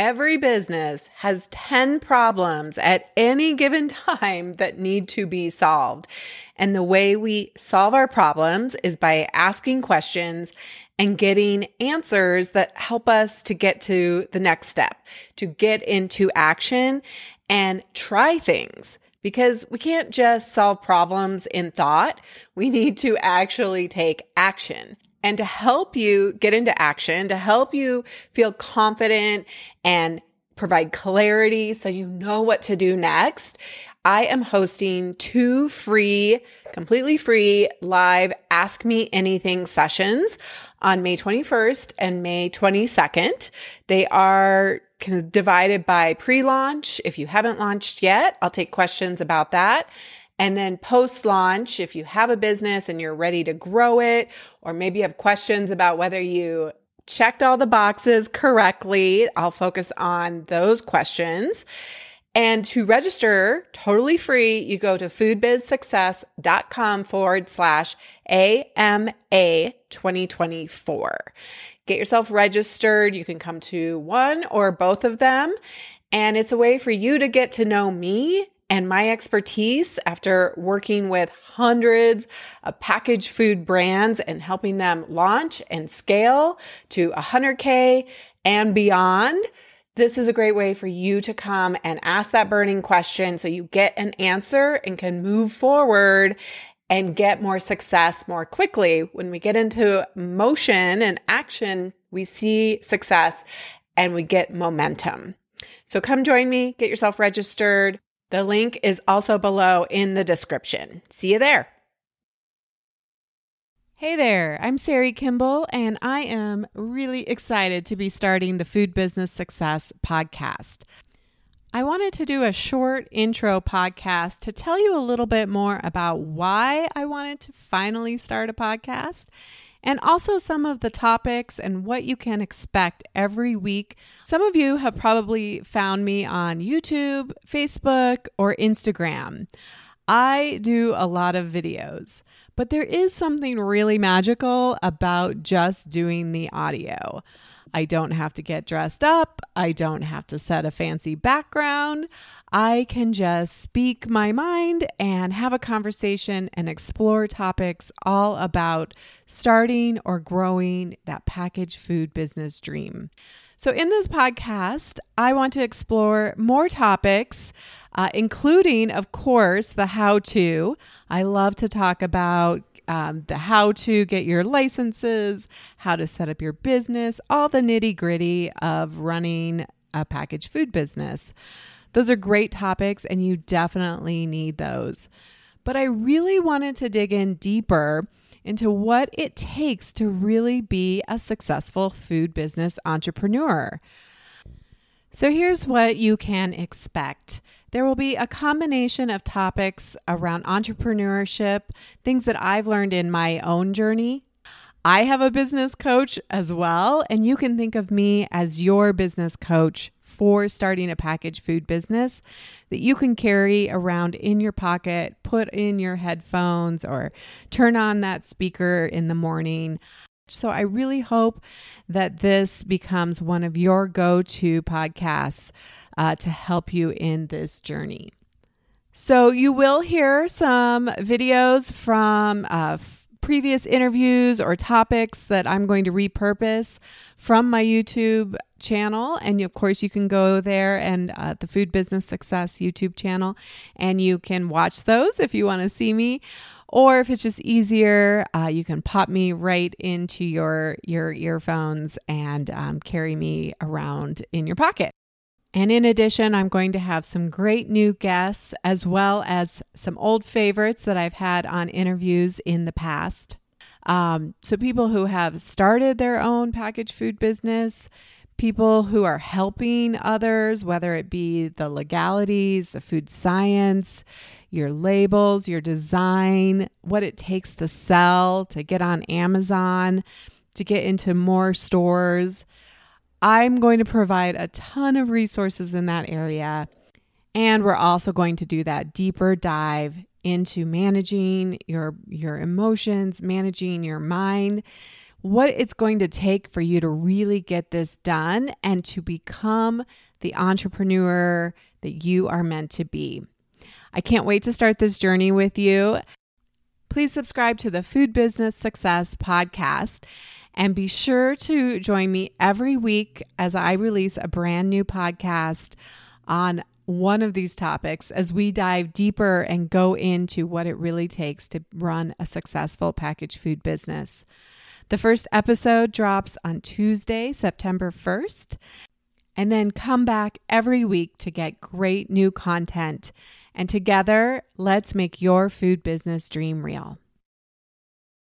Every business has 10 problems at any given time that need to be solved. And the way we solve our problems is by asking questions and getting answers that help us to get to the next step, to get into action and try things. Because we can't just solve problems in thought. We need to actually take action. And to help you get into action, to help you feel confident and provide clarity so you know what to do next, I am hosting two free, completely free live Ask Me Anything sessions on May 21st and May 22nd. They are divided by pre launch. If you haven't launched yet, I'll take questions about that. And then post launch, if you have a business and you're ready to grow it, or maybe you have questions about whether you checked all the boxes correctly, I'll focus on those questions. And to register totally free, you go to foodbizsuccess.com forward slash AMA 2024. Get yourself registered. You can come to one or both of them. And it's a way for you to get to know me and my expertise after working with hundreds of packaged food brands and helping them launch and scale to 100K and beyond. This is a great way for you to come and ask that burning question so you get an answer and can move forward and get more success more quickly. When we get into motion and action, we see success and we get momentum. So come join me, get yourself registered. The link is also below in the description. See you there. Hey there, I'm Shari Kimball, and I am really excited to be starting the Food Business Success podcast. I wanted to do a short intro podcast to tell you a little bit more about why I wanted to finally start a podcast and also some of the topics and what you can expect every week. Some of you have probably found me on YouTube, Facebook, or Instagram. I do a lot of videos, but there is something really magical about just doing the audio. I don't have to get dressed up. I don't have to set a fancy background. I can just speak my mind and have a conversation and explore topics all about starting or growing that packaged food business dream. So, in this podcast, I want to explore more topics, uh, including, of course, the how to. I love to talk about um, the how to get your licenses, how to set up your business, all the nitty gritty of running a packaged food business. Those are great topics, and you definitely need those. But I really wanted to dig in deeper into what it takes to really be a successful food business entrepreneur. So here's what you can expect. There will be a combination of topics around entrepreneurship, things that I've learned in my own journey. I have a business coach as well, and you can think of me as your business coach for starting a packaged food business that you can carry around in your pocket, put in your headphones, or turn on that speaker in the morning. So I really hope that this becomes one of your go to podcasts uh, to help you in this journey. So, you will hear some videos from uh, previous interviews or topics that I'm going to repurpose from my YouTube channel. And of course, you can go there and uh, the Food Business Success YouTube channel, and you can watch those if you want to see me. Or if it's just easier, uh, you can pop me right into your your earphones and um, carry me around in your pocket. And in addition, I'm going to have some great new guests as well as some old favorites that I've had on interviews in the past. Um, so, people who have started their own packaged food business, people who are helping others, whether it be the legalities, the food science, your labels, your design, what it takes to sell, to get on Amazon, to get into more stores. I'm going to provide a ton of resources in that area. And we're also going to do that deeper dive into managing your your emotions, managing your mind, what it's going to take for you to really get this done and to become the entrepreneur that you are meant to be. I can't wait to start this journey with you. Please subscribe to the Food Business Success Podcast and be sure to join me every week as I release a brand new podcast on one of these topics as we dive deeper and go into what it really takes to run a successful packaged food business. The first episode drops on Tuesday, September 1st, and then come back every week to get great new content. And together, let's make your food business dream real.